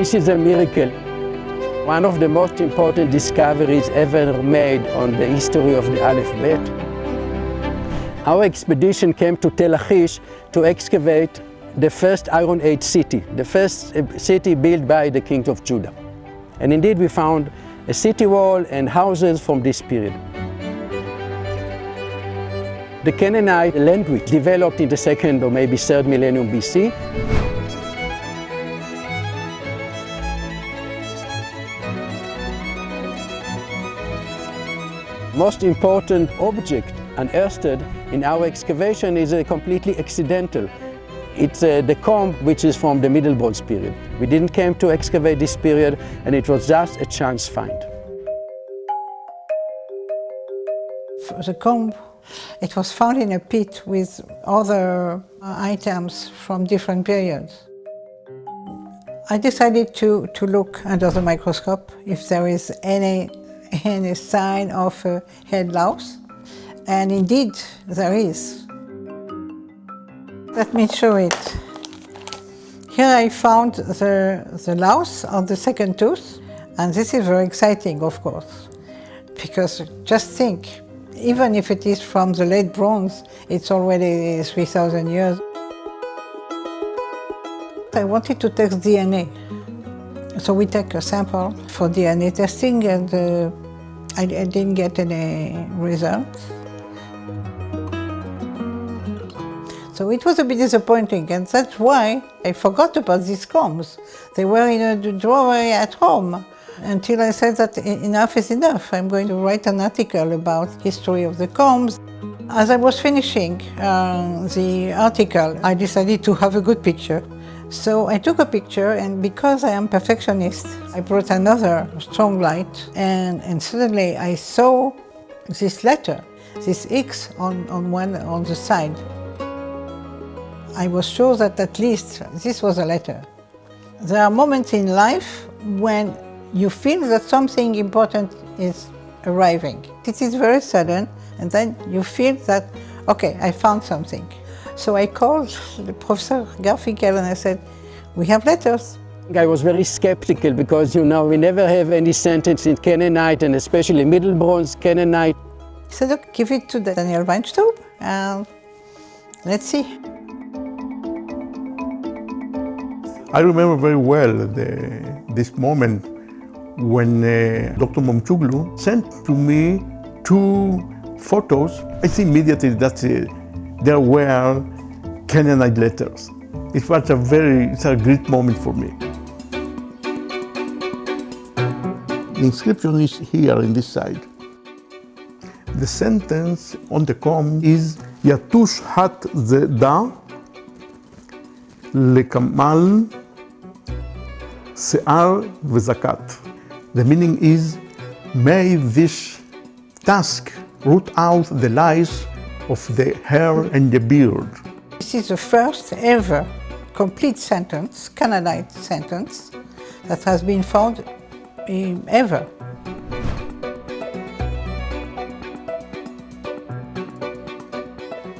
This is a miracle. One of the most important discoveries ever made on the history of the Aleph Bet. Our expedition came to Tel Lachish to excavate the first Iron Age city, the first uh, city built by the kings of Judah. And indeed we found a city wall and houses from this period. The Canaanite language developed in the second or maybe third millennium BC. Most important object unearthed in our excavation is a completely accidental. It's uh, the comb which is from the Middle Bronze period. We didn't came to excavate this period and it was just a chance find. The comb, it was found in a pit with other uh, items from different periods. I decided to, to look under the microscope if there is any, any sign of a head louse. And indeed, there is. Let me show it. Here I found the, the louse on the second tooth, and this is very exciting, of course, because just think, even if it is from the late bronze, it's already 3,000 years. I wanted to test DNA. So we take a sample for DNA testing and uh, I, I didn't get any results. So it was a bit disappointing, and that's why I forgot about these combs. They were in a drawer at home until I said that enough is enough. I'm going to write an article about history of the combs. As I was finishing uh, the article, I decided to have a good picture. So I took a picture, and because I am perfectionist, I brought another strong light, and, and suddenly I saw this letter, this X on, on one on the side. I was sure that at least this was a letter. There are moments in life when you feel that something important is arriving. It is very sudden, and then you feel that, okay, I found something. So I called the Professor Garfinkel and I said, we have letters. I was very skeptical because, you know, we never have any sentence in Canaanite and especially Middle Bronze Canaanite. He said, look, give it to Daniel Vainstub and let's see. I remember very well the, this moment when uh, Dr. Mumcuoglu sent to me two photos. I see immediately that uh, there were Canaanite letters. It was a very, it's a great moment for me. The inscription is here in this side. The sentence on the comb is Yatush hat da lekamal se'ar v'zakat. The meaning is, may this task root out the lies of the hair and the beard. This is the first ever complete sentence, Canaanite sentence, that has been found in, ever.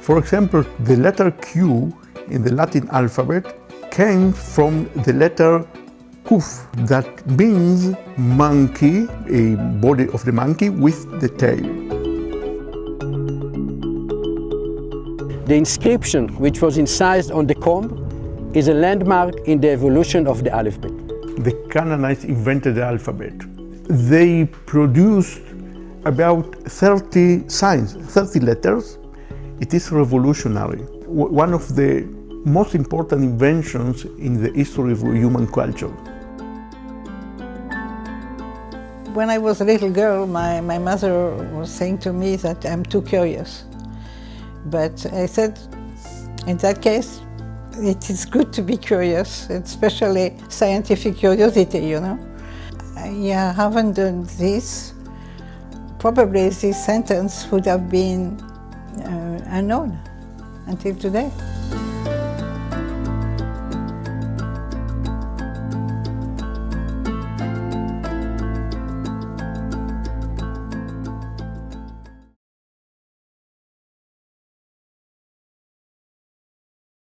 For example, the letter Q in the Latin alphabet came from the letter Kuf, that means monkey, a body of the monkey with the tail. The inscription, which was incised on the comb, is a landmark in the evolution of the alphabet. The Canaanites invented the alphabet. They produced about 30 signs, 30 letters. It is revolutionary. One of the most important inventions in the history of human culture. When I was a little girl, my, my mother was saying to me that I'm too curious. But I said, in that case, it is good to be curious, especially scientific curiosity, you know. I haven't done this. Probably this sentence would have been uh, unknown until today.